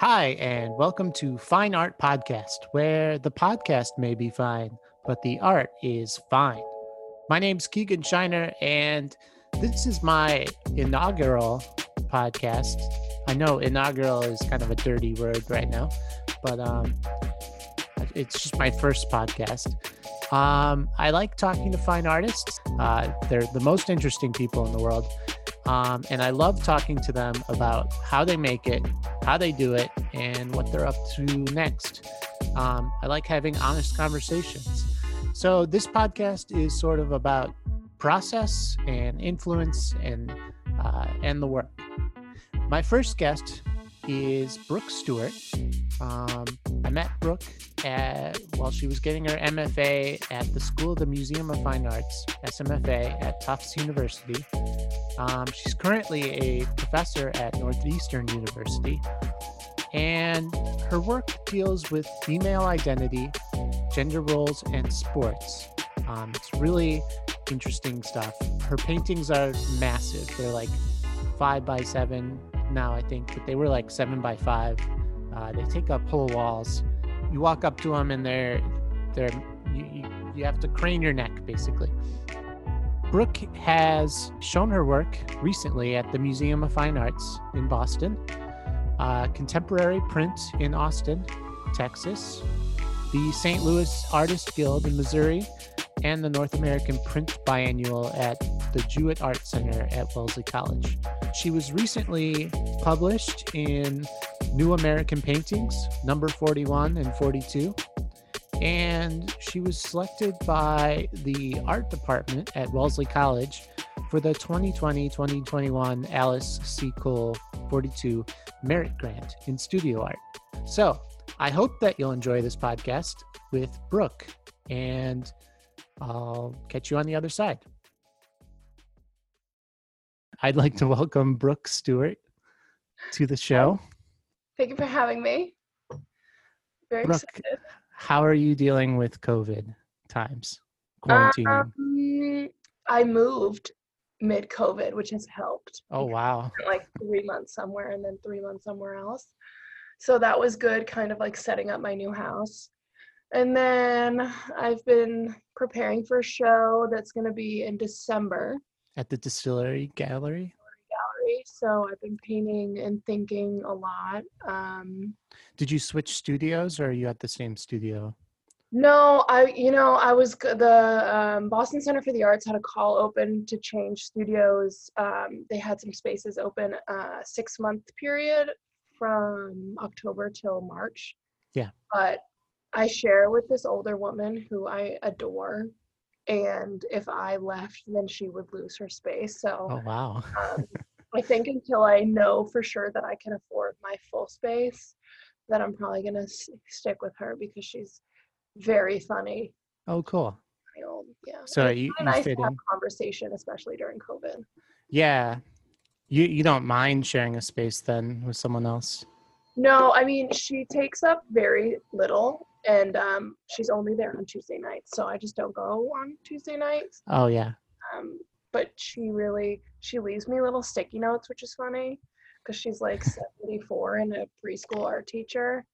Hi, and welcome to Fine Art Podcast, where the podcast may be fine, but the art is fine. My name's Keegan Shiner, and this is my inaugural podcast. I know inaugural is kind of a dirty word right now, but um, it's just my first podcast. Um, I like talking to fine artists. Uh, they're the most interesting people in the world. Um, and I love talking to them about how they make it, how they do it, and what they're up to next. Um, I like having honest conversations. So this podcast is sort of about process and influence and uh, and the work. My first guest is Brooke Stewart. Um, I met Brooke while she was getting her MFA at the School of the Museum of Fine Arts, SMFA, at Tufts University. Um, she's currently a professor at Northeastern University, and her work deals with female identity, gender roles, and sports. Um, it's really interesting stuff. Her paintings are massive. They're like five by seven now, I think, but they were like seven by five. Uh, they take up whole walls. You walk up to them, and they're they're you, you, you have to crane your neck basically. Brooke has shown her work recently at the Museum of Fine Arts in Boston, uh, Contemporary Print in Austin, Texas, the St. Louis Artist Guild in Missouri, and the North American Print Biennial at the Jewett Art Center at Wellesley College. She was recently published in New American Paintings, number 41 and 42, and she was selected by the art department at Wellesley College for the 2020-2021 Alice C. Cole 42 Merit Grant in Studio Art. So I hope that you'll enjoy this podcast with Brooke, and I'll catch you on the other side. I'd like to welcome Brooke Stewart to the show. Thank you for having me. Very Brooke, excited. How are you dealing with COVID times? Quarantining. Um, I moved mid COVID, which has helped. oh wow. Like three months somewhere and then three months somewhere else. So that was good, kind of like setting up my new house. And then I've been preparing for a show that's going to be in December. At the distillery gallery. So I've been painting and thinking a lot. Um, Did you switch studios or are you at the same studio? No, I you know I was the um, Boston Center for the Arts had a call open to change studios. Um, they had some spaces open uh, six month period from October till March. Yeah. But I share with this older woman who I adore, and if I left, then she would lose her space. So Oh wow. um, I think until I know for sure that I can afford my full space, that I'm probably gonna s- stick with her because she's very funny. Oh cool. Yeah. So it's you, you nice fit to have in. conversation, especially during COVID. Yeah. You you don't mind sharing a space then with someone else? No, I mean she takes up very little, and um, she's only there on Tuesday nights, so I just don't go on Tuesday nights. Oh yeah. Um, but she really she leaves me little sticky notes, which is funny because she's like 74 and a preschool art teacher.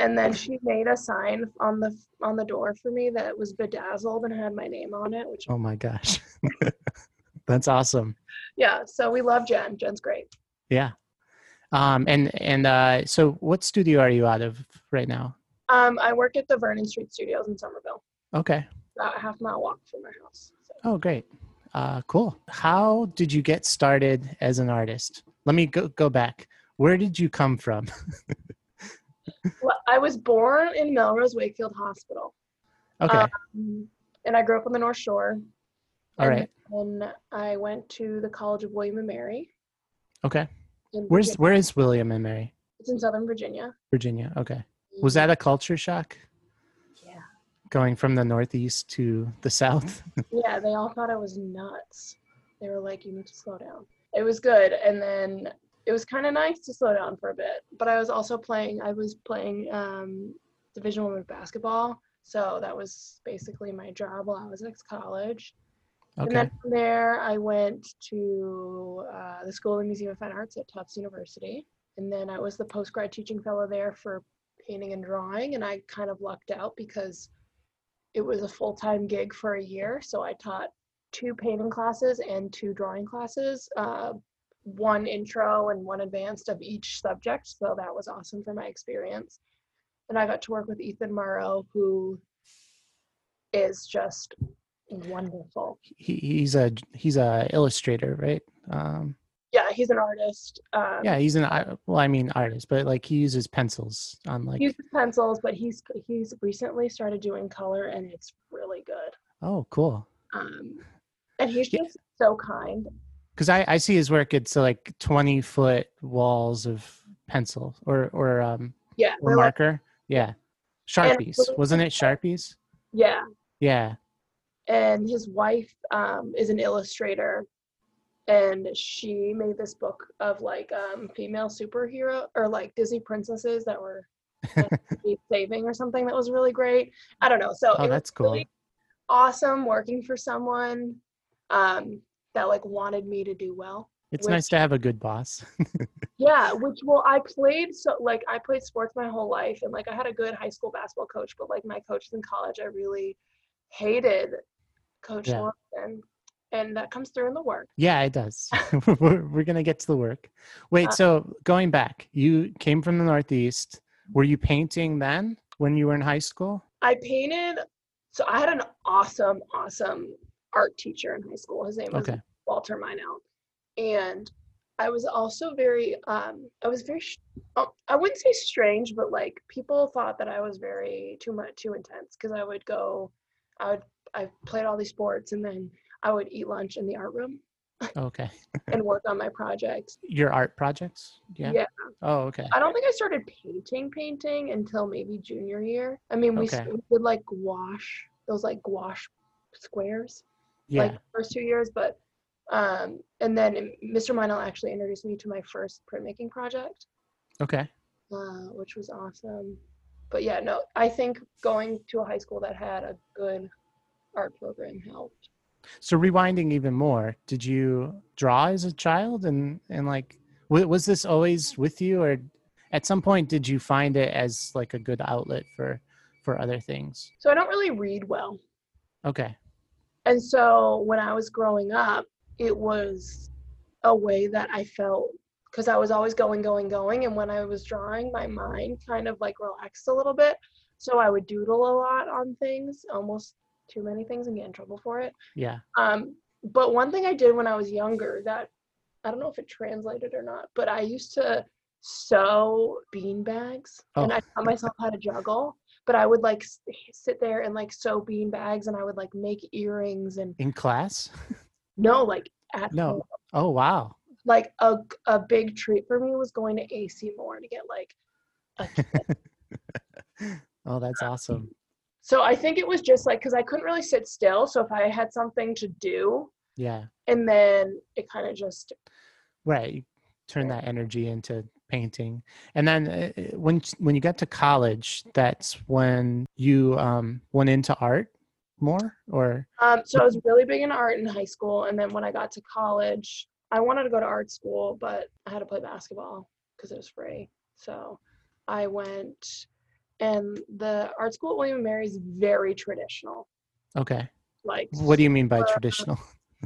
And then she made a sign on the on the door for me that was bedazzled and had my name on it, which Oh my gosh. That's awesome. yeah. So we love Jen. Jen's great. Yeah. Um and and uh so what studio are you out of right now? Um, I work at the Vernon Street Studios in Somerville, Okay. about a half mile walk from my house. So. Oh great. Uh cool. How did you get started as an artist? Let me go go back. Where did you come from? Well, I was born in Melrose Wakefield Hospital, Okay. um, and I grew up on the North Shore. All and right. Then I went to the College of William and Mary. Okay. Where's Virginia. where is William and Mary? It's in Southern Virginia. Virginia. Okay. Was that a culture shock. Going from the northeast to the south? Yeah, they all thought I was nuts. They were like, "You need to slow down." It was good, and then it was kind of nice to slow down for a bit. But I was also playing. I was playing um, Division One basketball, so that was basically my job while I was at college. Okay. And then from there, I went to uh, the School of Museum of Fine Arts at Tufts University. and then I was the post grad teaching fellow there for painting and drawing, and I kind of lucked out because it was a full time gig for a year. So I taught two painting classes and two drawing classes, uh, one intro and one advanced of each subject. So that was awesome for my experience. And I got to work with Ethan Morrow, who is just wonderful. He, he's a he's a illustrator, right? Um, he's an artist. Um, yeah, he's an I- well, I mean artist, but like he uses pencils on like he uses pencils, but he's he's recently started doing color, and it's really good. oh, cool. Um, and he's Yeah. just so kind. Because I I see his work. It's like twenty foot walls of pencil or or um Yeah, or they're like- marker. Yeah, sharpies. Wasn't it sharpies? yeah. Yeah. and his wife um, is an illustrator and she made this book of like um, female superhero or like disney princesses that were like, saving or something that was really great i don't know so Oh, it was that's cool. really awesome working for someone um, that like wanted me to do well It's which- nice to have a good boss. yeah which well i played so like i played sports my whole life and like i had a good high school basketball coach but like my coaches in college i really hated coach Yeah. Lawson, and that comes through in the work yeah, it does. we're, we're gonna get to the work. Wait, Uh, so going back, you came from the Northeast. Were you painting then when you were in high school? i painted so i had an awesome awesome art teacher in high school his name was Okay. walter Meinelt. and i was also very um i was very sh- oh, i wouldn't say strange but like people thought that i was very too much too intense because i would go i would i played all these sports and then i would eat lunch in the art room Okay. and work on my projects Your art projects? Yeah. yeah Oh, okay. i don't think i started painting painting until maybe junior year i mean we, Okay. we did like gouache those like gouache squares Yeah. like first two years, but um, and then Mr. Meinel actually introduced me to my first printmaking project, okay. uh, which was awesome. But yeah, no, I think going to a high school that had a good art program helped. So rewinding even more, did you draw as a child and and like wa- was this always with you or at some point did you find it as like a good outlet for for other things? So I don't really read well, Okay. and so when I was growing up, it was a way that I felt because I was always going, going, going, and when I was drawing, my mind kind of like relaxed a little bit. So I would doodle a lot on things, almost too many things, and get in trouble for it. Yeah. Um, but one thing I did when I was younger that I don't know if it translated or not, but I used to sew bean bags and Oh. I taught myself how to juggle. But I would like sit there and like sew bean bags and I would like make earrings and In class? no, like at No. home. Oh wow. Like a, a big treat for me was going to AC Moore to get like a Oh, that's awesome. So I think it was just like because I couldn't really sit still. So if I had something to do, Yeah. and then it kind of just Right. Turn that energy into painting. And then uh, uh, when when you got to college, that's when you um went into art more or Um, so I was really big into art in high school, and then when I got to college, I wanted to go to art school, but I had to play basketball because it was free. So I went, and the art school at William and Mary is very traditional, okay. like What do you mean by super- traditional?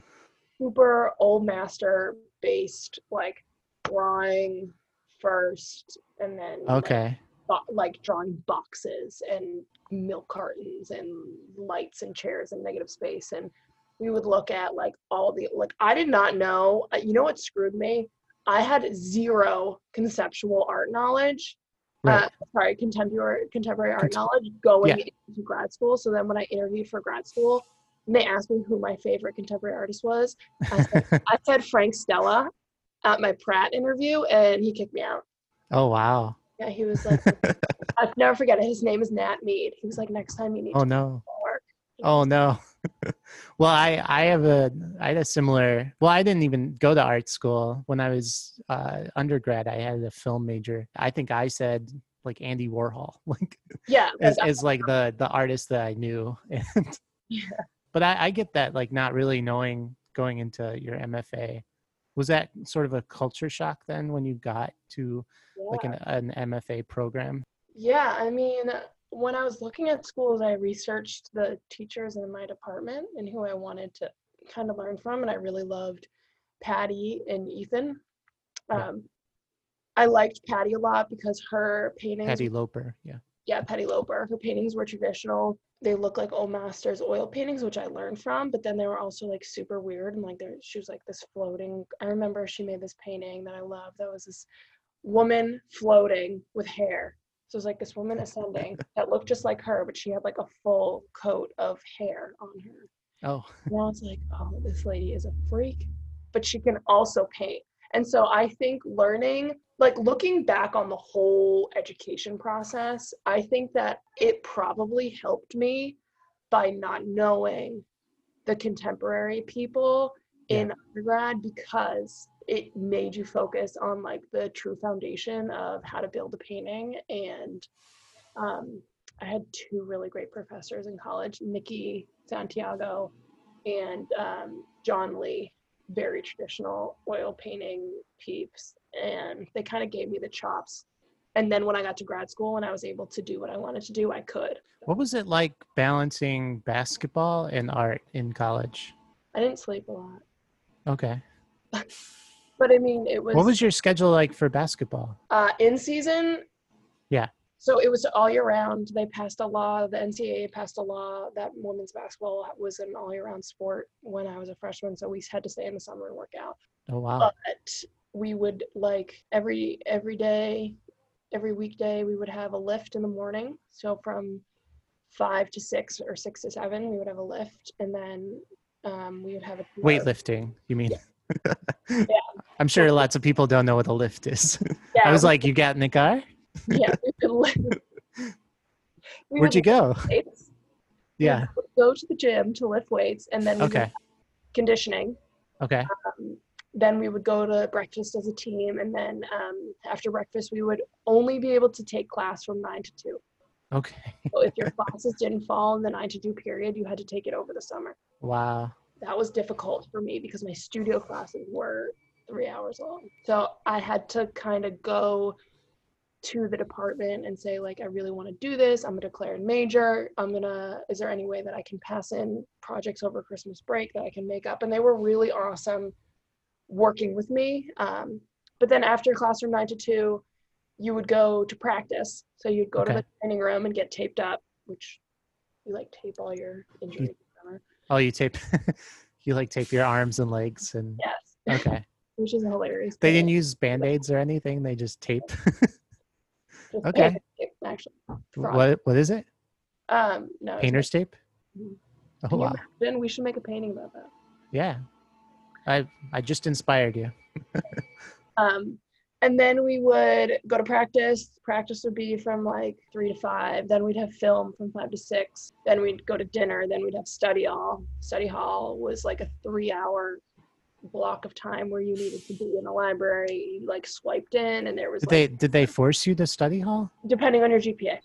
super old master based, like drawing first, and then like, Okay. bo- like drawing boxes and milk cartons and lights and chairs and negative space and we would look at like all the like i did not know uh, you know what screwed me i had zero conceptual art knowledge Right. uh, sorry contemporary contemporary art knowledge going Yeah. into grad school so then when i interviewed for grad school and they asked me who my favorite contemporary artist was I said, I said frank stella at my pratt interview and he kicked me out oh wow. yeah, he was like, I'll never forget it. His name is Nat Mead. He was like, next time you need Oh to no. work. Oh no. well, I I have a I had a similar. Well, I didn't even go to art school when I was uh, undergrad. I had a film major. I think I said like Andy Warhol, like Yeah, as, like, as like the the artist that I knew. And Yeah. but I, I get that like not really knowing going into your MFA. Was that sort of a culture shock then when you got to like an, an MFA program? Yeah, I mean, when I was looking at schools, I researched the teachers in my department and who I wanted to kind of learn from, and I really loved Patty and Ethan. Um, I liked Patty a lot because her paintings, Patty Loper. Yeah. yeah, Patty Loper, her paintings were traditional. They look like old masters oil paintings, which I learned from, but then they were also like super weird and like there she was like this floating. I remember she made this painting that I loved. That was this woman floating with hair. So it was like this woman ascending that looked just like her, but she had like a full coat of hair on her. Oh, And I was like, oh, this lady is a freak, but she can also paint. And so I think learning, like looking back on the whole education process, I think that it probably helped me by not knowing the contemporary people in undergrad because it made you focus on like the true foundation of how to build a painting and um, i had two really great professors in college nikki santiago and um, john lee very traditional oil painting peeps and they kind of gave me the chops and then when i got to grad school and i was able to do what i wanted to do i could what was it like balancing basketball and art in college? i didn't sleep a lot Okay. but i mean it was What was your schedule like for basketball? uh, in season. Yeah. So it was all year round. They passed a law. The NCAA passed a law that women's basketball was an all year round sport when I was a freshman. So we had to stay in the summer and work out. Oh wow. But we would like every every day, every weekday, we would have a lift in the morning. So from five to six or six to seven, we would have a lift, and then um, we would have a Weightlifting, you mean? I'm sure lots of people don't know what a lift is. Yeah, I was like, you got in the car? yeah, we would lift. We Where'd you go? weights. Yeah. go to the gym to lift weights and then Okay. conditioning Okay. um, then we would go to breakfast as a team and then um, after breakfast we would only be able to take class from 9 to 2 Okay. so if your classes didn't fall in the 9 to 2 period you had to take it over the summer Wow. That was difficult for me because my studio classes were three hours long. So i had to kind of go to the department and say like i really want to do this. I'm a declared major. I'm gonna is there any way that i can pass in projects over christmas break that i can make up? And they were really awesome working with me um, but then after classroom 9 to 2 you would go to practice. So you'd go to the training room and get taped up which you like tape all your injuries. Oh, you tape, you like tape your arms and legs and yes okay. which is hilarious They didn't use band aids or anything. They just tape. Just Okay. tape, actually. Fraud. what what is it? Um, no. Painter's tape? Mhm. Oh Can wow. imagine? We should make a painting about that. Yeah. I I just inspired you. Um, and then we would go to practice. Practice would be from like three to five. Then we'd have film from five to six. Then we'd go to dinner. Then we'd have study hall. Study hall was like a three-hour block of time where you needed to be in the library. You like swiped in, and there was Did like they did they force you to study hall? depending on your GPA.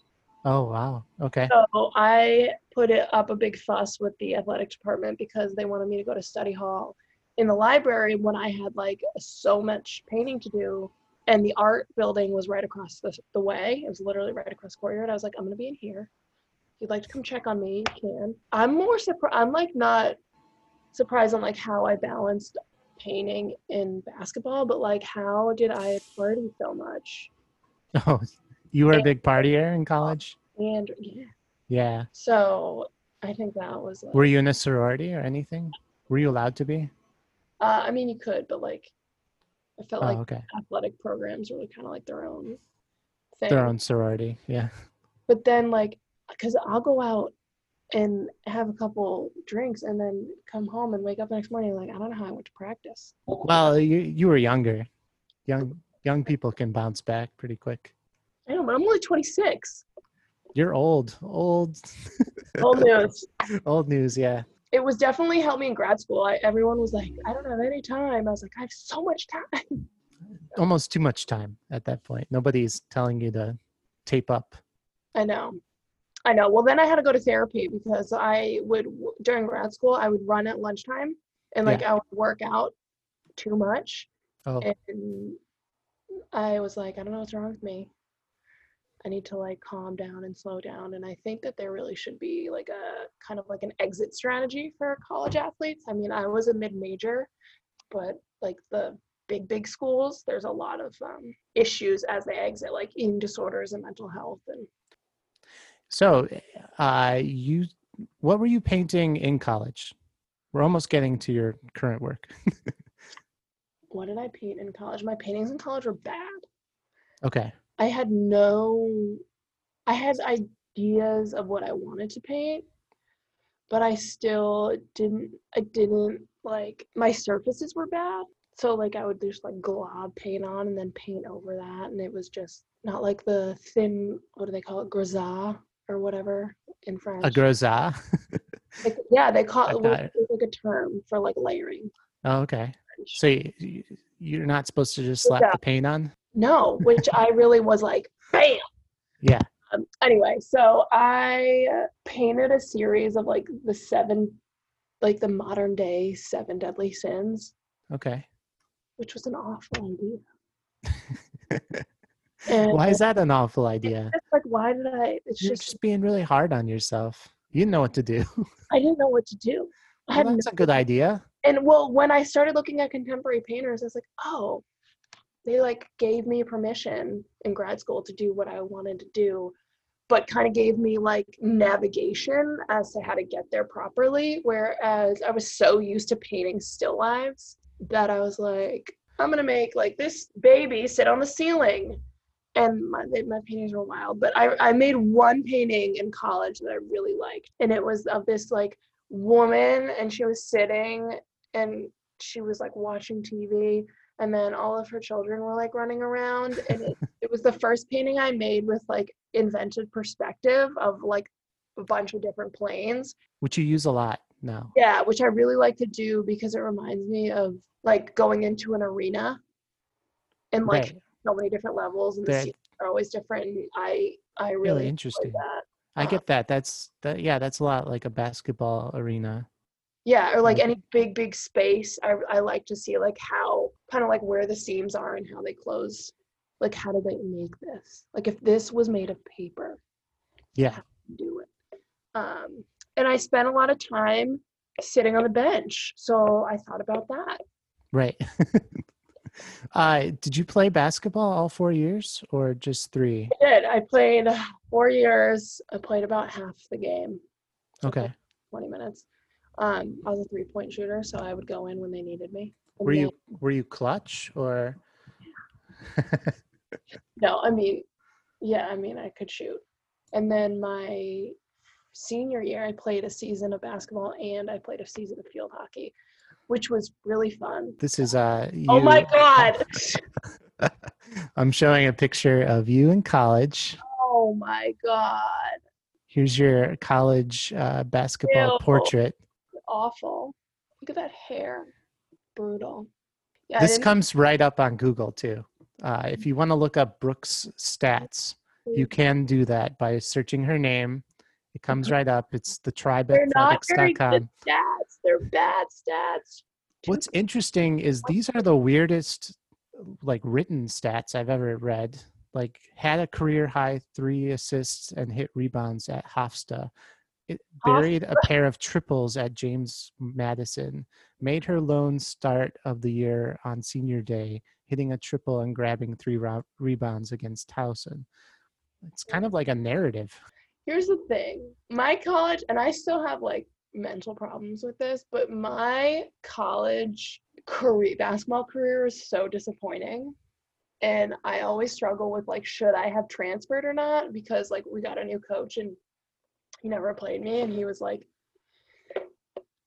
Oh wow. Okay. So I put it up a big fuss with the athletic department because they wanted me to go to study hall in the library when I had like so much painting to do. And the art building was right across the, the way. It was literally right across the courtyard. I was like, I'm gonna be in here. If you'd like to come check on me, you can. I'm more surprised. I'm like not surprised on like how I balanced painting and basketball, but like how did I party so much? Oh, you were a big partier in college? And yeah, Yeah. so I think that was. Like, Were you in a sorority or anything? Were you allowed to be? Uh, I mean, you could, but like, I felt Oh, like okay. athletic programs were kind of like their own thing. Their own sorority. Yeah. But then, like, because I'll go out and have a couple drinks and then come home and wake up the next morning like I don't know how I went to practice. Well, you you were younger. Young young people can bounce back pretty quick. I know, but I'm only 26. You're old. Old Old news. old news, yeah. It was definitely helped me in grad school. I, everyone was like, I don't have any time. I was like, I have so much time. Almost too much time at that point. Nobody's telling you to tape up. I know. I know. Well, then I had to go to therapy because I would, during grad school, I would run at lunchtime and like I would work out too much. Oh, And I was like, I don't know what's wrong with me. I need to like calm down and slow down. And I think that there really should be like a kind of like an exit strategy for college athletes. I mean, I was a mid major, but like the big, big schools, there's a lot of um, issues as they exit, like eating disorders and mental health. And so uh, you, what were you painting in college? We're almost getting to your current work. what did I paint in college? My paintings in college were bad. okay. I had no, I had ideas of what I wanted to paint, but I still didn't, I didn't like, my surfaces were bad. So like I would just like glob paint on and then paint over that. And it was just not like the thin, what do they call it? Grisaille or whatever in French. A groza. Like, yeah, they call it, got it. it's like a term for like layering. oh, okay. So you- you're not supposed to just slap Yeah. the paint on? No, which I really was like, bam. Yeah. Um, anyway, so I uh, painted a series of like the seven, like the modern day seven deadly sins, Okay. which was an awful idea. Why is that an awful idea? it's like, why did I? It's You're just, just being really hard on yourself. You know what to do. I didn't know what to do. I Well, had no- that's a good idea. and well, when I started looking at contemporary painters, I was like, oh, they like gave me permission in grad school to do what I wanted to do, but kind of gave me like navigation as to how to get there properly. Whereas I was so used to painting still lives that I was like, I'm gonna make like this baby sit on the ceiling. And my, my paintings were wild, but I, I made one painting in college that I really liked. And it was of this like woman, and she was sitting and she was like watching TV and then all of her children were like running around and it, it was the first painting I made with like invented perspective of like a bunch of different planes. Which you use a lot now. Yeah, which I really like to do because it reminds me of like going into an arena and like Right. so many different levels and the scenes are always different. I I really, Really interesting. that. I um, get that. That's that. Yeah, that's a lot like a basketball arena. Yeah, or like Like- any big, big space. I I like to see like how kind of like where the seams are and how they close. Like how do they make this? Like if this was made of paper, Yeah. do it. Um, and I spent a lot of time sitting on the bench, so I thought about that. Right. uh, did you play basketball all four years or just three? I did. I played four years. I played about half the game. Okay. 20 minutes. Um, I was a three point shooter, so I would go in when they needed me. And Were then- you were you clutch or? No, I mean, yeah, I mean, I could shoot. And then my senior year, I played a season of basketball and I played a season of field hockey, which was really fun. This is uh. Oh my God. I'm showing a picture of you in college. Oh my God. Here's your college uh, basketball Ew. portrait. Awful. Look at that hair. Brutal. Yeah, This comes right up on Google too. Uh, if you want to look up Brooks' stats, you can do that by searching her name. It comes right up. It's the They're not very good stats. They're bad stats. What's interesting is these are the weirdest like written stats I've ever read. Like had a career high three assists and hit rebounds at Hofstra. It oh, buried a pair of triples at James Madison. Made her lone start of the year on senior day, hitting a triple and grabbing three rebounds against Towson. It's kind of like a narrative. Here's the thing. My college, and I still have like mental problems with this, but my college career basketball career is so disappointing. And I always struggle with like, should I have transferred or not? Because like we got a new coach and he never played me and he was like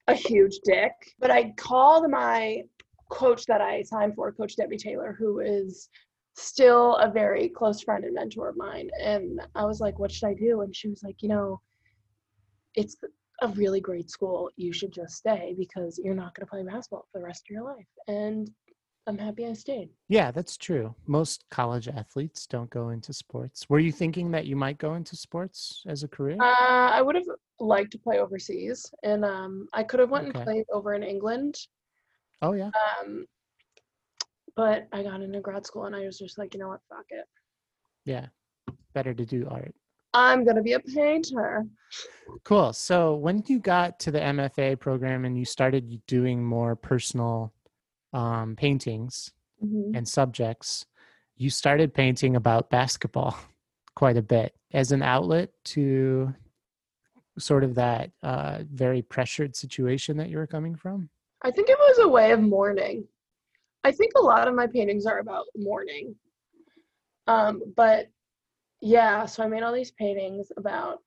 a huge dick. But I called my coach that I signed for, Coach Debbie Taylor, who is still a very close friend and mentor of mine. And I was like, what should I do? And she was like, you know, it's a really great school. You should just stay because you're not going to play basketball for the rest of your life. And I'm happy I stayed. Yeah, that's true. Most college athletes don't go into sports. Were you thinking that you might go into sports as a career? Uh, I would have liked to play overseas, and um, I could have went Okay. and played over in England. oh yeah. Um, but I got into grad school and I was just like, you know what, fuck it. Yeah. Better to do art. I'm gonna be a painter. Cool. So when you got to the MFA program and you started doing more personal um, paintings Mhm. and subjects, you started painting about basketball quite a bit as an outlet to sort of that uh, very pressured situation that you were coming from. I think it was a way of mourning. I think a lot of my paintings are about mourning. Um, but yeah, so I made all these paintings about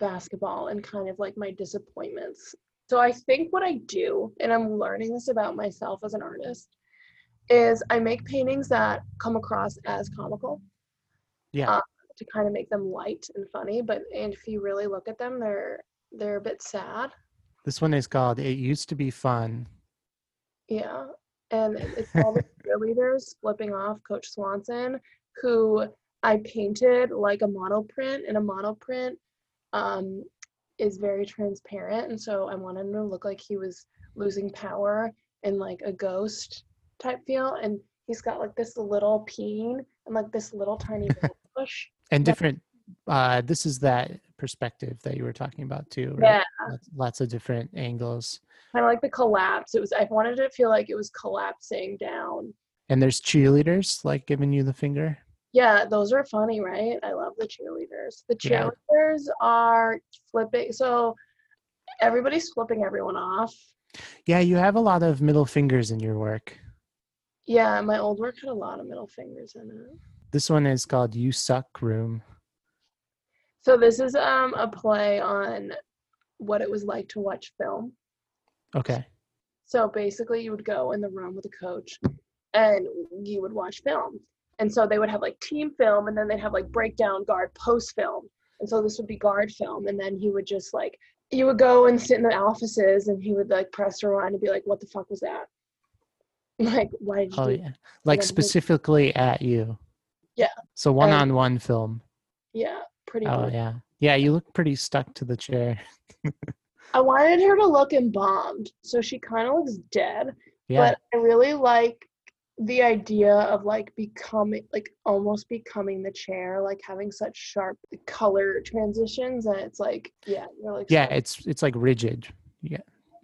basketball and kind of like my disappointments. So I think what I do, and I'm learning this about myself as an artist, is I make paintings that come across as comical Yeah. Uh, to kind of make them light and funny. But and if you really look at them, they're they're a bit sad. This one is called It Used to Be Fun. Yeah. And it's all the cheerleaders flipping off Coach Swanson, who I painted like a monoprint, and a monoprint um, is very transparent. And so I wanted him to look like he was losing power and like a ghost type feel. And he's got like this little peen and like this little tiny bush. And different, uh, this is that perspective that you were talking about too, right? Yeah. Lots, lots of different angles. Kind of like the collapse. It was, I wanted it to feel like it was collapsing down. And there's cheerleaders like giving you the finger. Yeah, those are funny, right? I love the cheerleaders. The Yeah. cheerleaders are flipping. So everybody's flipping everyone off. Yeah, you have a lot of middle fingers in your work. Yeah, my old work had a lot of middle fingers in it. This one is called You Suck Room. So this is um a play on what it was like to watch film. Okay. So basically, you would go in the room with a coach, and you would watch film. And so they would have like team film, and then they'd have like breakdown guard post film. And so this would be guard film, and then he would just like you would go and sit in the offices, and he would like press rewind and be like, "What the fuck was that? Like, why did you?" Oh, do yeah. Like specifically at you. Yeah. So one on one film. Yeah, pretty Oh, much. yeah. Yeah, you look pretty stuck to the chair. I wanted her to look embalmed, so she kind of looks dead. Yeah. but I really like the idea of like becoming like almost becoming the chair, like having such sharp color transitions, and it's like yeah, you're like yeah, so- it's it's like rigid. Yeah.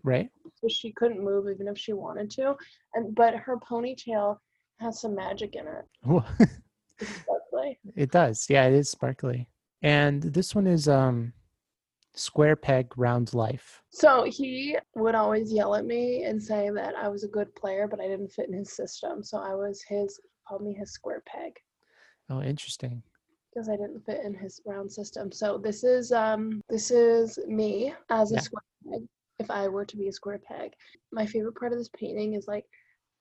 Right? so she couldn't move even if she wanted to, and but her ponytail has some magic in it. It's sparkly. it does. Yeah, it is sparkly. And this one is um square peg round life. So he would always yell at me and say that I was a good player, but I didn't fit in his system. So I was his called me his square peg. Oh, interesting. because I didn't fit in his round system. So this is um this is me as a Yeah. square peg. If I were to be a square peg, my favorite part of this painting is like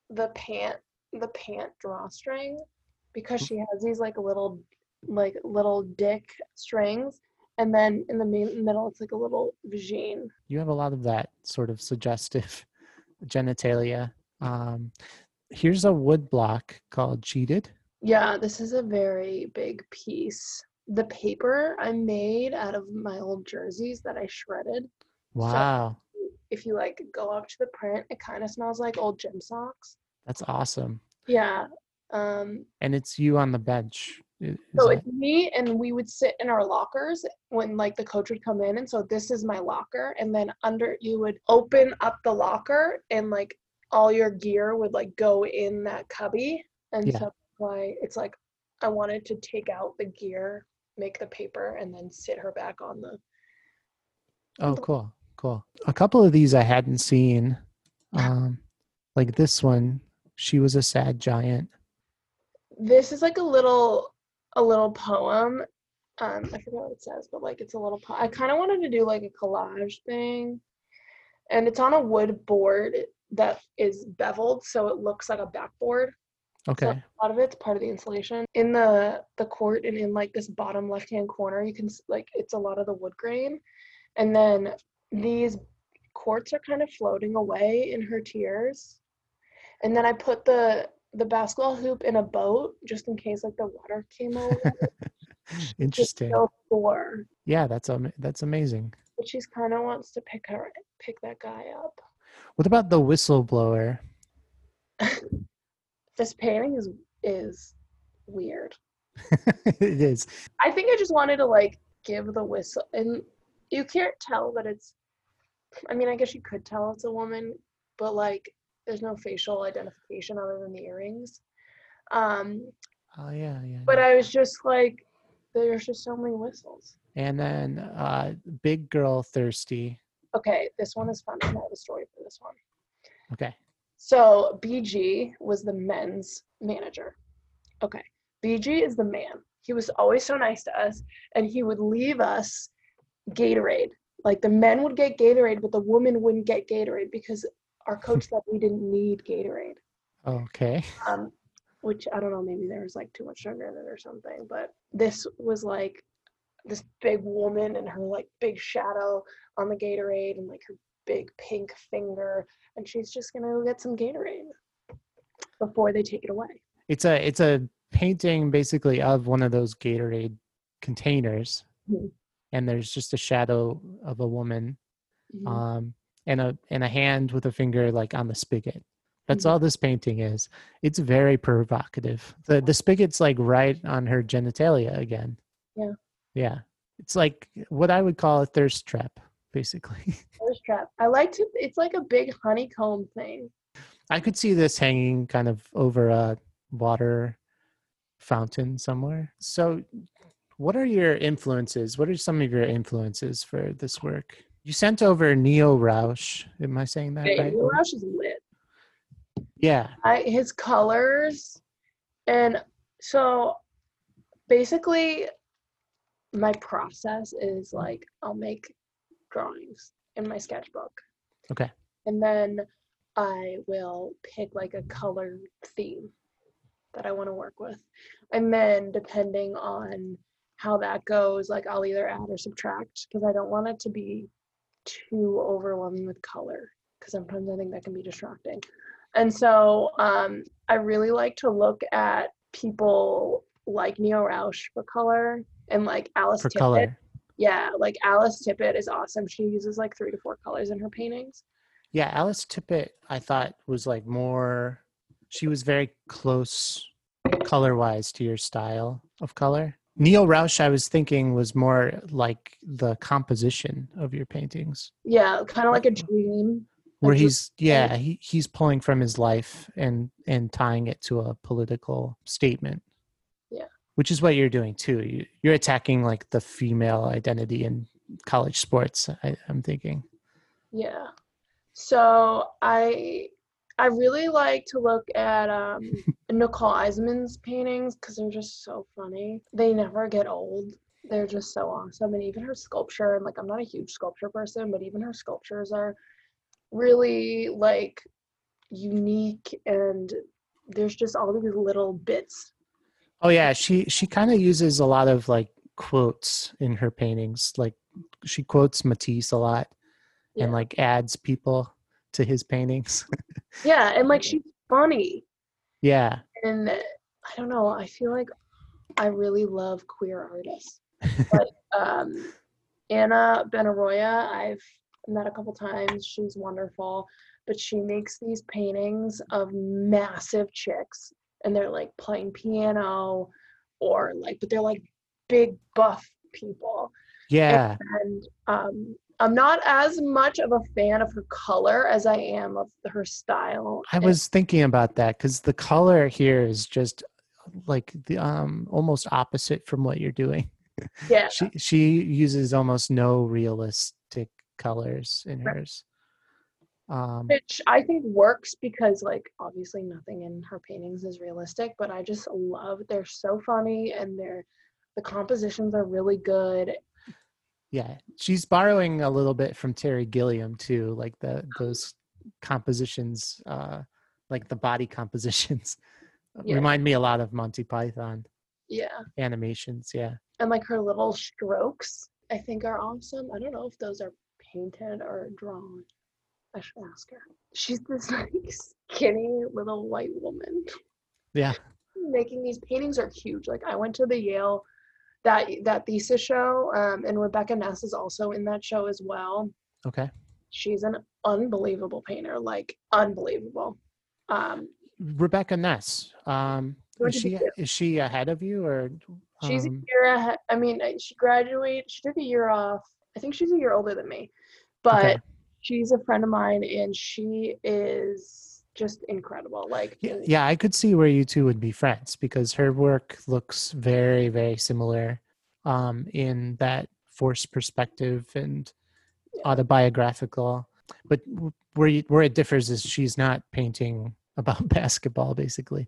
the pant the pant drawstring because she has these like little like little dick strings, and then in the mi- middle it's like a little vagine. You have a lot of that sort of suggestive genitalia. Um here's a wood block called cheated. Yeah, this is a very big piece. The paper I made out of my old jerseys that I shredded. Wow. if you like go up to the print, it kind of smells like old gym socks. That's awesome. Yeah. Um, And it's you on the bench. Is so that- it's me and we would sit in our lockers when like the coach would come in and so this is my locker and then under you would open up the locker and like all your gear would like go in that cubby and Yeah. so that's why it's like I wanted to take out the gear, make the paper and then sit her back on the Oh, cool, cool. A couple of these I hadn't seen. Um, like this one, she was a sad giant. this is like a little a little poem. Um i forget what it says but like it's a little po- i kind of wanted to do like a collage thing. And it's on a wood board that is beveled so it looks like a backboard. Okay, so a lot of it's part of the installation in the the court and in like this bottom left hand corner you can like it's a lot of the wood grain. And then these quartz are kind of floating away in her tears. And then i put the the basketball hoop in a boat just in case like the water came over interesting. sore Yeah, that's am- that's amazing. but she's kind of wants to pick her pick that guy up What about the whistleblower? This painting is is weird. it is. I think I just wanted to like give the whistle, and you can't tell that it's. I mean, I guess you could tell it's a woman, but like, there's no facial identification other than the earrings. Um, Oh yeah, yeah. but yeah. I was just like, there's just so many whistles. and then uh big girl thirsty. Okay, this one is fun. I have a story for this one. Okay. So BG was the men's manager. Okay. BG is the man. He was always so nice to us and he would leave us Gatorade. Like the men would get Gatorade, but the women wouldn't get Gatorade because our coach said we didn't need Gatorade. Okay. Um, which I don't know, maybe there was like too much sugar in it or something. But this was like this big woman and her like big shadow on the Gatorade and like her big pink finger, and she's just gonna go get some Gatorade before they take it away. It's a it's a painting basically of one of those Gatorade containers, Mhm. and there's just a shadow of a woman, Mhm. um, and a and a hand with a finger like on the spigot. That's Mhm. all this painting is. It's very provocative. the The spigot's like right on her genitalia again. Yeah. Yeah. It's like what I would call a thirst trap, basically. Thirst trap. I like to. It's like a big honeycomb thing. I could see this hanging kind of over a water fountain somewhere. So, what are your influences? What are some of your influences for this work? You sent over Neo Rauch. Am I saying that Okay, right? Neo Rauch is lit. Yeah. I his colors and so basically my process is like I'll make drawings in my sketchbook. Okay. And then I will pick like a color theme that I want to work with. And then depending on how that goes, like I'll either add or subtract because I don't want it to be too overwhelming with color because sometimes I think that can be distracting. And so um, I really like to look at people like Neo Rauch for color and like Alice For Tippit. color. Yeah, like Alice Tippit is awesome. She uses like three to four colors in her paintings. Yeah. Alice Tippit, I thought was like more, she was very close color wise to your style of color. Neo Rauch, I was thinking, was more like the composition of your paintings. Yeah, kind of like a um, dream. where he's yeah he, he's pulling from his life and and tying it to a political statement Yeah. which is what you're doing too you, you're attacking like the female identity in college sports I, i'm thinking Yeah. So I I really like to look at um, Nicole Eisenman's paintings because they're just so funny. They never get old. They're just so awesome, and even her sculpture. And like, I'm not a huge sculpture person, but even her sculptures are really like unique, and there's just all these little bits. oh yeah she she kind of uses a lot of like quotes in her paintings like she quotes matisse a lot Yeah. and like adds people to his paintings Yeah, and like she's funny. yeah and I don't know. I feel like I really love queer artists. But um, Anna Benaroya, I've met a couple times. She's wonderful, but she makes these paintings of massive chicks, and they're like playing piano, or like, but they're like big buff people. yeah And um, I'm not as much of a fan of her color as I am of her style. I was thinking about that because the color here is just like the um almost opposite from what you're doing. yeah. She she uses almost no realistic colors in Right. hers. Um, which I think works because like obviously nothing in her paintings is realistic, but I just love they're so funny and they're the compositions are really good. Yeah, she's borrowing a little bit from Terry Gilliam too, like the those compositions, uh, like the body compositions, Yeah. remind me a lot of Monty Python Yeah. animations. Yeah. And like her little strokes I think are awesome. I don't know if those are painted or drawn. I should ask her. She's this like skinny little white woman. Yeah. making these paintings are huge. Like I went to the Yale that that thesis show, um, and Rebecca Ness is also in that show as well. Okay. She's an unbelievable painter, like unbelievable. Um, Rebecca Ness. Um, is she is she ahead of you or? She's a um, year ahead. I mean, uh, she graduated. She took a year off. I think she's a year older than me, but okay. she's a friend of mine, and she is just incredible. Like, Yeah, yeah, I could see where you two would be friends because her work looks very, very similar um, in that forced perspective and autobiographical. But where you, where it differs is she's not painting about basketball, basically.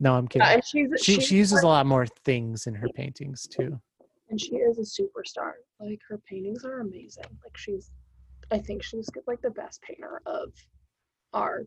No, I'm kidding. yeah, she's she she's she uses a lot more things in her paintings too. and she is a superstar. Like her paintings are amazing. Like she's, I think she's like the best painter of our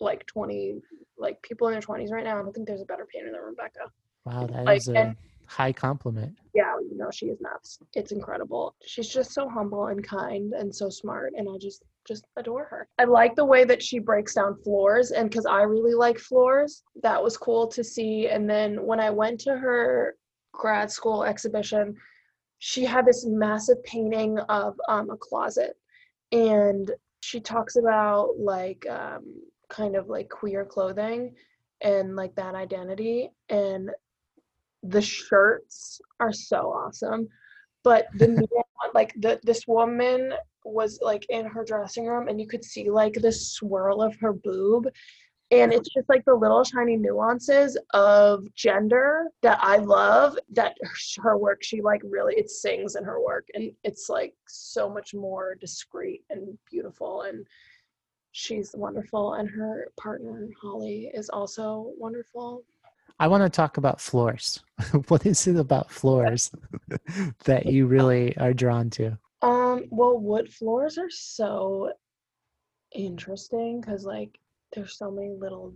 like twenty like people in their twenties right now. I don't think there's a better painter than Rebecca. Wow, that Like, is a and- high compliment. Yeah, you know she is nuts. It's incredible. She's just so humble and kind and so smart, and I just just adore her. I like the way that she breaks down floors, and because I really like floors, that was cool to see. And then when I went to her grad school exhibition, she had this massive painting of um, a closet, and she talks about like um, kind of like queer clothing and like that identity and the shirts are so awesome but the neon, like the this woman was like in her dressing room and you could see like the swirl of her boob and it's just like the little tiny nuances of gender that i love that her work she like really it sings in her work and it's like so much more discreet and beautiful and she's wonderful and her partner holly is also wonderful I want to talk about floors. what is it about floors that you really are drawn to? Um, well, wood floors are so interesting because like there's so many little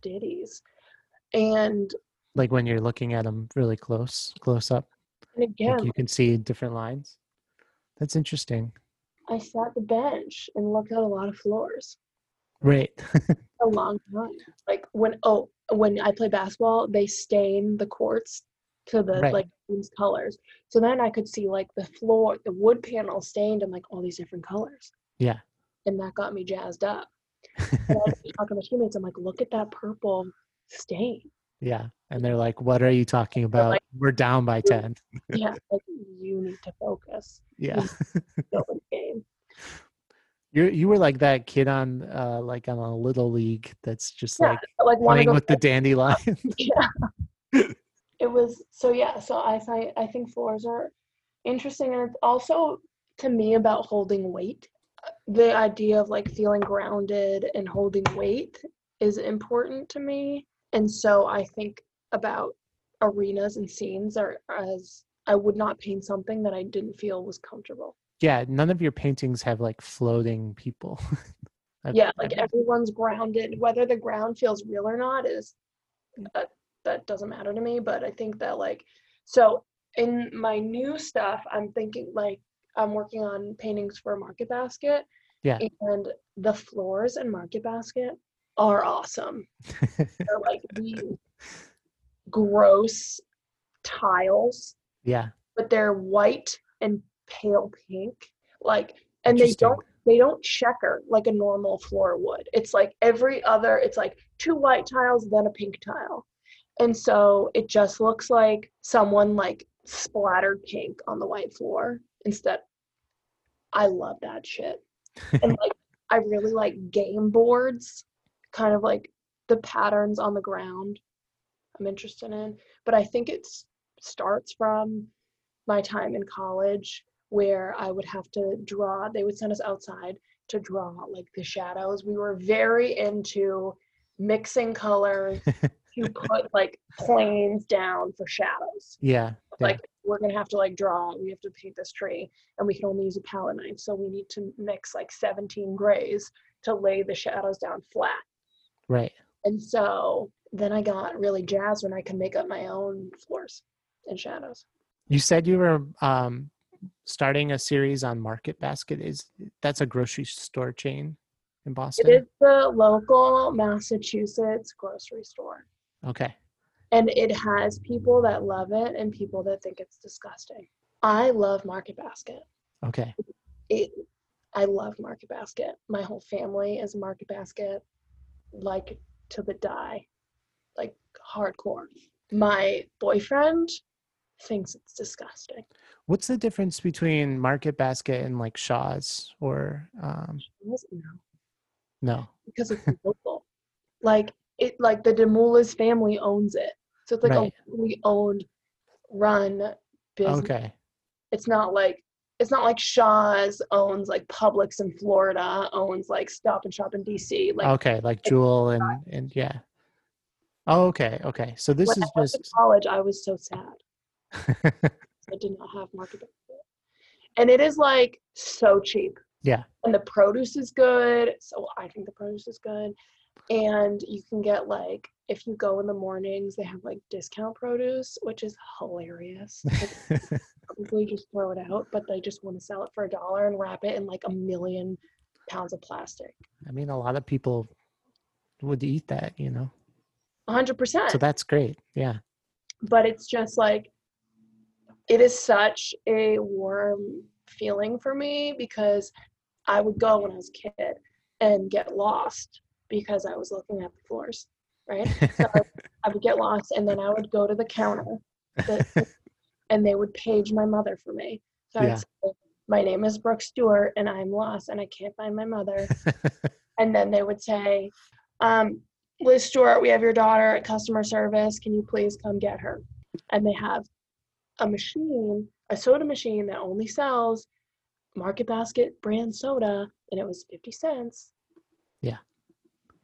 ditties. And Like when you're looking at them really close, close up, and again, like you can see different lines. That's interesting. I sat the bench and looked at a lot of floors Right. a long time. Like when oh when I play basketball, they stain the courts to the Right. like these colors. So then I could see like the floor, the wood panel stained in like all these different colors. Yeah. And that got me jazzed up. And I was talking to my teammates, I'm like, look at that purple stain. Yeah. And they're like, what are you talking about? like- We're down by 10. Yeah, like you need to focus. Yeah. Go in the game. You you were like that kid on uh like on a little league that's just Yeah, like like playing with the dandelion. yeah. it was so yeah so I find I think floors are interesting and it's also to me about holding weight. The idea of like feeling grounded and holding weight is important to me, and so I think about arenas and scenes are as I would not paint something that I didn't feel was comfortable. yeah, none of your paintings have like floating people. Yeah like everyone's grounded whether the ground feels real or not is that that doesn't matter to me but i think that like so in my new stuff i'm thinking like i'm working on paintings for market basket Yeah. and the floors in market basket are awesome. They're like these gross tiles yeah. but they're white and pale pink like and they don't they don't checker like a normal floor would. It's like every other it's like two white tiles then a pink tile. And so it just looks like someone like splattered pink on the white floor instead. I love that shit. And like i really like game boards kind of like the patterns on the ground i'm interested in but i think it starts from my time in college where I would have to draw, they would send us outside to draw like the shadows. We were very into mixing colors to put like planes down for shadows. Yeah. yeah. Like we're gonna have to like draw, we have to paint this tree and we can only use a palette knife. So we need to mix like 17 grays to lay the shadows down flat. Right. And so then I got really jazzed when I could make up my own floors and shadows. You said you were um, starting a series on Market Basket. Is that's a grocery store chain in Boston? It is the local Massachusetts grocery store. Okay. And it has people that love it and people that think it's disgusting. I love Market Basket. Okay. It I love Market Basket. My whole family is Market Basket. Like to the die, like hardcore. My boyfriend thinks it's disgusting. What's the difference between Market Basket and like Shaw's or um He no? because it's local. Like it, like the Demoulas family owns it, so it's like Right. a locally owned, run business. Okay. It's not like it's not like Shaw's owns like Publix in Florida, owns like Stop and Shop in DC. Like okay, like Jewel and and yeah. Oh, okay, okay. So this when is I just college, I was so sad. I did not have market basket. And it is like so cheap. Yeah. And the produce is good. So I think the produce is good. And you can get like if you go in the mornings, they have like discount produce, which is hilarious. Probably just throw it out, but they just want to sell it for a dollar and wrap it in like a million pounds of plastic. I mean, a lot of people would eat that, you know. Hundred percent. So that's great. Yeah. but it's just like it is such a warm feeling for me because I would go when I was a kid and get lost because I was looking at the floors, right? So I would get lost and then I would go to the counter the- and they would page my mother for me. So Yeah. I'd say, my name is Brooke Stewart and I'm lost and I can't find my mother. and then they would say, um, Liz Stewart, we have your daughter at customer service. Can you please come get her? And they have a machine, a soda machine that only sells Market Basket brand soda, and it was 50 cents. Yeah.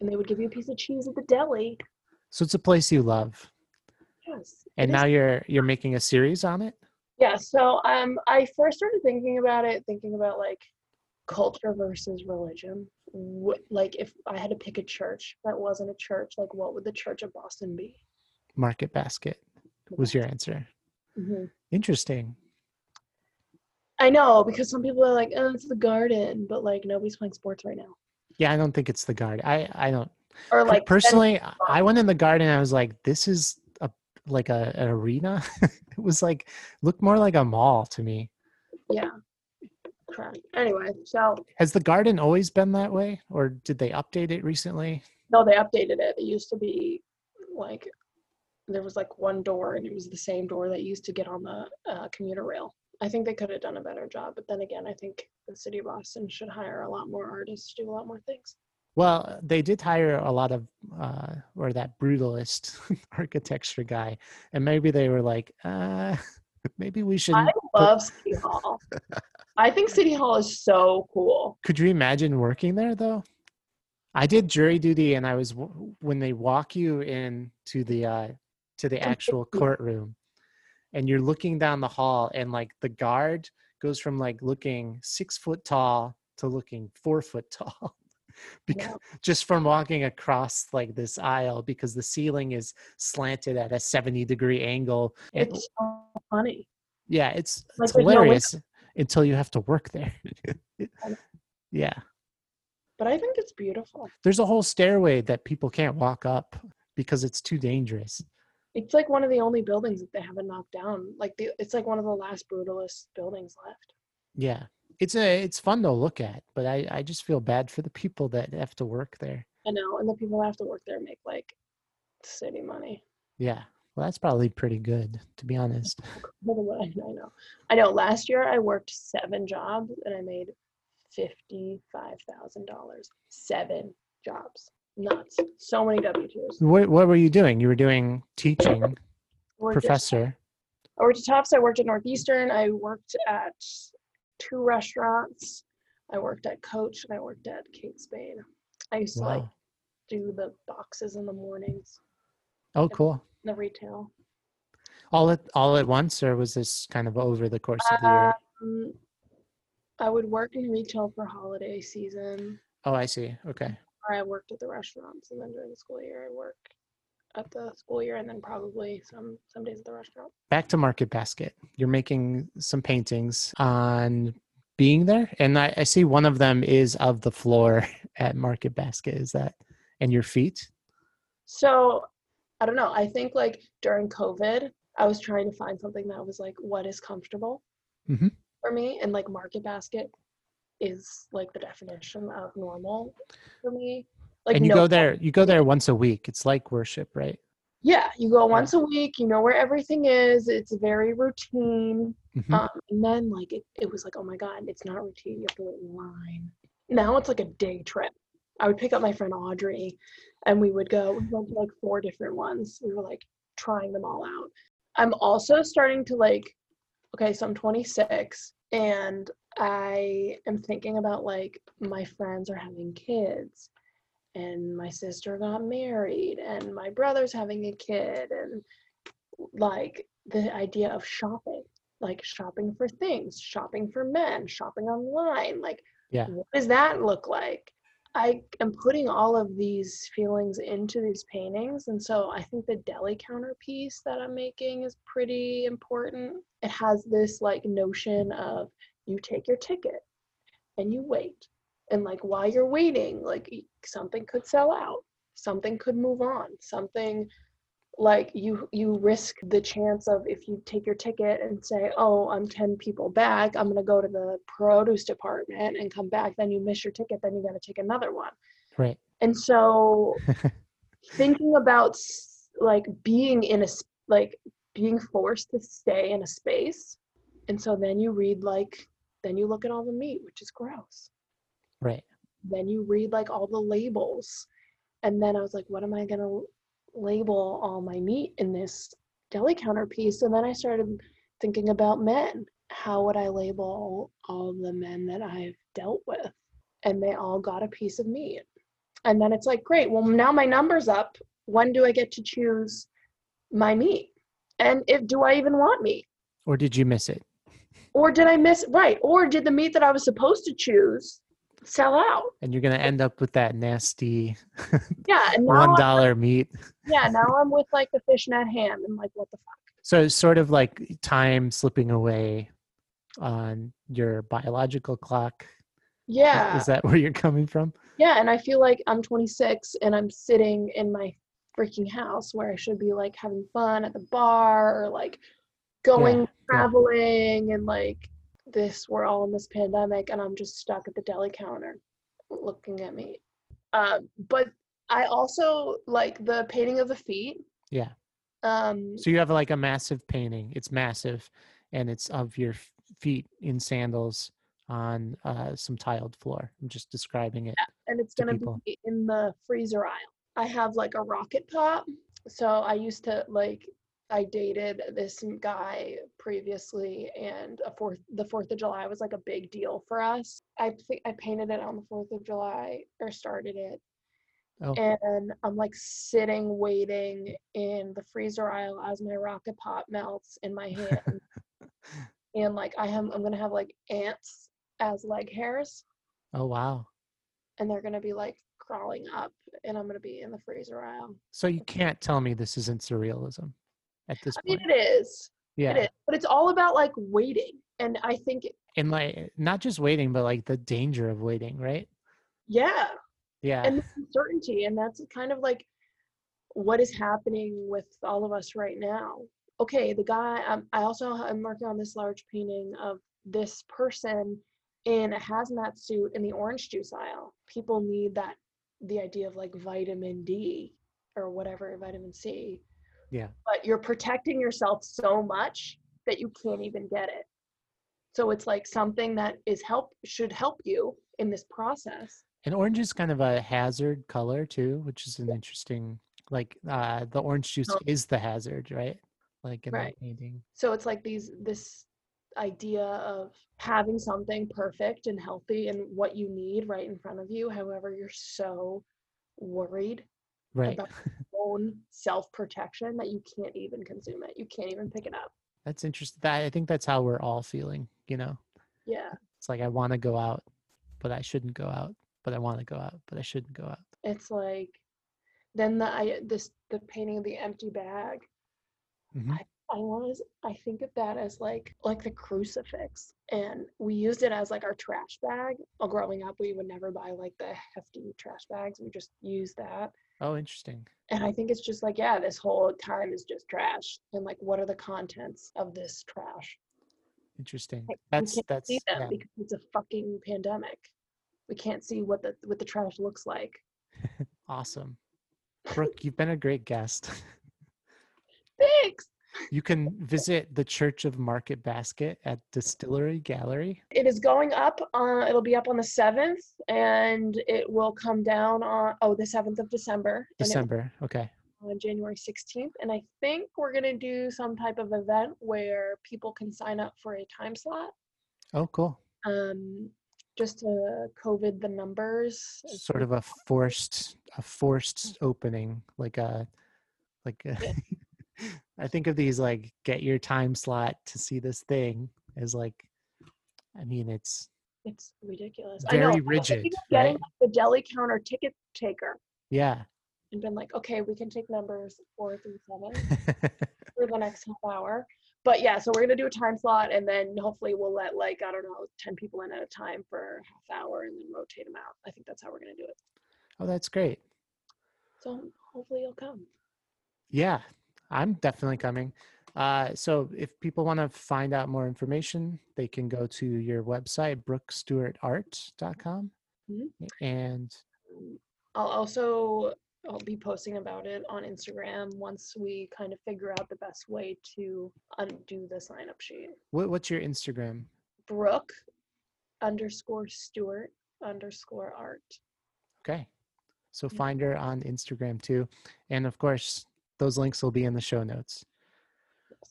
And they would give you a piece of cheese at the deli. so it's a place you love. Yes. And it is- now you're you're making a series on it? yeah, so um, I first started thinking about it, thinking about like culture versus religion. Wh- like if I had to pick a church that wasn't a church, like what would the Church of Boston be? Market Basket was your answer. Mhm. Interesting. I know because some people are like, "Oh, it's the Garden," but like nobody's playing sports right now. Yeah, I don't think it's the garden. I I don't Or like personally I- went in the garden and I was like this is like a an arena. it was like looked more like a mall to me. yeah. Anyway, so Has the garden always been that way or did they update it recently? no, they updated it. It used to be like there was like one door, and it was the same door that used to get on the uh, commuter rail. I think they could have done a better job, but then again, I think the city of Boston should hire a lot more artists to do a lot more things. Well, they did hire a lot of, uh, or that brutalist architecture guy, and maybe they were like, uh, maybe we should. I love City Hall. I think City Hall is so cool. Could you imagine working there though? I did jury duty, and I was w- when they walk you in to the uh, to the actual courtroom, and you're looking down the hall, and like the guard goes from like looking six foot tall to looking four foot tall. Because Yeah. just from walking across like this aisle because the ceiling is slanted at a 70 degree angle It's so funny. yeah it's Like, it's there's no hilarious until you have to work there yeah But I think it's beautiful. there's a whole stairway that people can't walk up because it's too dangerous It's like one of the only buildings that they haven't knocked down. Like the, it's like one of the last brutalist buildings left. yeah it's a it's fun to look at but i i just feel bad for the people that have to work there I know, and the people that have to work there make like city money. yeah well that's probably pretty good to be honest More than what I I know. I know. Last year I worked seven jobs and I made fifty-five thousand dollars. Seven jobs. Nuts. So many W twos. what, what were you doing you were doing teaching professor I worked at Tufts. I worked at Northeastern. I worked at two restaurants. I worked at Coach and I worked at Kate Spade. I used to like do the boxes in the mornings, oh cool. The retail. all at all at once or was this kind of over the course of the year? Um, I would work in retail for holiday season, oh i see. Okay. Or I worked at the restaurants, and then during the school year, I work at the school year, and then probably some some days at the restaurant. back to market basket you're making some paintings on being there and I, I see one of them is of the floor at market basket is that and your feet So I don't know. I think like during COVID, I was trying to find something that was like what is comfortable Mhm. for me, and like Market Basket is like the definition of normal for me. Like and you no go there you go there once a week. It's like worship, right? Yeah, you go once a week. You know where everything is. It's very routine. Mhm. Um, and then like it, it was like, oh my god, it's not routine. You have to wait in line. Now it's like a day trip. I would pick up my friend Audrey, and we would go. We went to like four different ones. We were like trying them all out. I'm also starting to like. Okay, so I'm 26, and I am thinking about like my friends are having kids, and my sister got married, and my brother's having a kid, and like the idea of shopping like shopping for things, shopping for men, shopping online. Like, Yeah. what does that look like? I am putting all of these feelings into these paintings. And so I think the deli counter piece that I'm making is pretty important. It has this like notion of you take your ticket and you wait. And like while you're waiting, like something could sell out, something could move on, something like you you risk the chance of if you take your ticket and say oh i'm 10 people back i'm going to go to the produce department and come back then you miss your ticket then you got to take another one Right. and so thinking about like being in a like being forced to stay in a space and so then you read like then you look at all the meat which is gross Right. then you read like all the labels and then i was like what am i going to label all my meat in this deli counter piece? And then i started thinking about men. How would i label all the men that i've dealt with? And they all got a piece of meat. And then it's like great well now my number's up. When do i get to choose my meat? And if do i even want meat? Or did you miss it? or did i miss right or did the meat that i was supposed to choose sell out And you're gonna end up with that nasty yeah and one I'm- meat. yeah, now I'm with like the fishnet ham and like what the fuck. So it's sort of like time slipping away on your biological clock. Yeah. Is that where you're coming from? yeah, and I feel like I'm 26 and I'm sitting in my freaking house where I should be like having fun at the bar or like going yeah. traveling and like this we're all in this pandemic and I'm just stuck at the deli counter looking at me. Um but I also like the painting of the feet. Yeah. Um So you have like a massive painting. It's massive, and it's of your feet in sandals on uh, some tiled floor. I'm just describing it. yeah, and it's to gonna people. be in the freezer aisle. I have like a rocket pop. So I used to like I dated this guy previously and a fourth the fourth of July was like a big deal for us. I think I painted it on the fourth of July or started it. Oh. And I'm like sitting waiting in the freezer aisle as my rocket pop melts in my hand. and like I have I'm gonna have like ants as leg hairs Oh wow! and they're gonna be like crawling up and I'm gonna be in the freezer aisle. So you can't tell me this isn't surrealism at this I mean point. it is. yeah, It is. But it's all about like waiting. And I think and like not just waiting, but like the danger of waiting, right? yeah. Yeah, And the uncertainty. And that's kind of like what is happening with all of us right now. Okay, the guy um, I also am working on this large painting of this person in a hazmat suit in the orange juice aisle. People need that the idea of like vitamin D or whatever, vitamin C. Yeah. But you're protecting yourself so much that you can't even get it. So it's like something that is help should help you in this process. and orange is kind of a hazard color too, which is an interesting. Like uh, the orange juice Oh. is the hazard, right? Like in Right. that painting. So it's like these this idea of having something perfect and healthy and what you need right in front of you. However, you're so worried Right. own self protection that you can't even consume it. You can't even pick it up. That's interesting. That I think that's how we're all feeling. You know, Yeah. it's like I want to go out, but I shouldn't go out. But I want to go out, but I shouldn't go out. It's like then the I this the painting of the empty bag. Mhm. I want to I think of that as like like the crucifix and we used it as like our trash bag. Well, growing up we would never buy like the hefty trash bags. We just used that. Oh, interesting. And I think it's just like yeah, this whole time is just trash and like what are the contents of this trash? Interesting. Like, That's we can't that's see them yeah. because it's a fucking pandemic. We can't see what the what the trash looks like. Awesome. Brooke, you've been a great guest. Thanks. You can visit the Church of Market Basket at Distillery Gallery. It is going up. Uh, it'll be up on the seventh, and it will come down on oh the seventh of December. December. Okay. on January 16th. And I think we're going to do some type of event where people can sign up for a time slot Oh, cool. um, just to COVID the numbers. Sort of a forced, a forced opening, like a, like a, I think of these like get your time slot to see this thing as like, I mean, it's It's ridiculous. Very I know. I was rigid, of getting right? the deli counter ticket taker yeah. and been like, okay, we can take numbers four through seven for the next half hour. But yeah, so we're gonna do a time slot, and then hopefully we'll let like I don't know, ten people in at a time for a half hour, and then rotate them out. I think that's how we're gonna do it. oh, that's great. So hopefully you'll come. Yeah, I'm definitely coming. Uh, so if people want to find out more information, they can go to your website, brookstewartart.com. Mhm. And I'll also I'll be posting about it on Instagram once we kind of figure out the best way to undo the sign up sheet. what, what's your Instagram? Brooke underscore Stewart underscore art. Okay. So find her on Instagram too. And of course, those links will be in the show notes.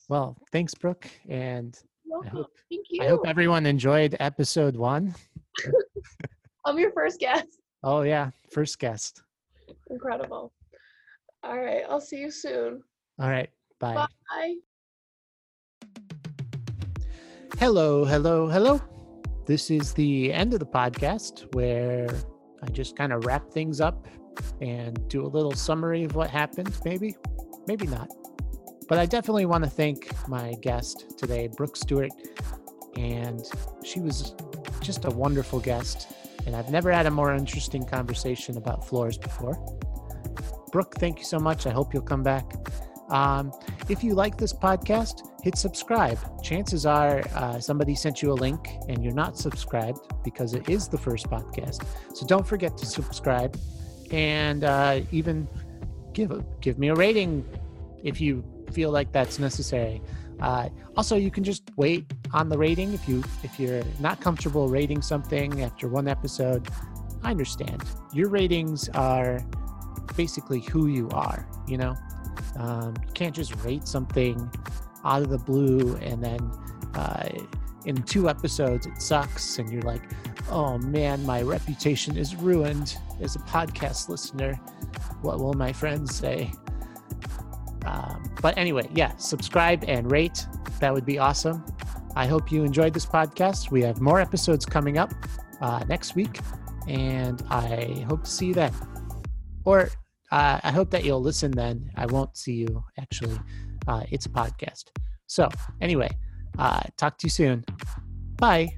Well, thanks, Brooke. And Welcome. hope- Thank you. I hope everyone enjoyed episode one. I'm your first guest. Oh, yeah. First guest. Incredible. All right. I'll see you soon. All right. Bye. Bye. Hello, hello, hello. This is the end of the podcast where I just kind of wrap things up and do a little summary of what happened, maybe, maybe not. But I definitely want to thank my guest today, Brooke Stewart. And she was just a wonderful guest. And I've never had a more interesting conversation about floors before. Brooke, thank you so much. I hope you'll come back. Um, if you like this podcast, hit subscribe. Chances are uh, somebody sent you a link and you're not subscribed because it is the first podcast. So don't forget to subscribe and uh, even give a, give me a rating if you feel like that's necessary. Uh, also, you can just wait on the rating if you if you're not comfortable rating something after one episode. I understand. Your ratings are basically who you are. You know, um, you can't just rate something out of the blue and then uh, in two episodes it sucks and you're like, oh man, my reputation is ruined as a podcast listener. What will my friends say? Um, but anyway, yeah, subscribe and rate. That would be awesome. I hope you enjoyed this podcast. We have more episodes coming up uh, next week, and I hope to see you then. Or uh, I hope that you'll listen then. I won't see you actually. Uh, it's a podcast. So, anyway, uh, talk to you soon. Bye.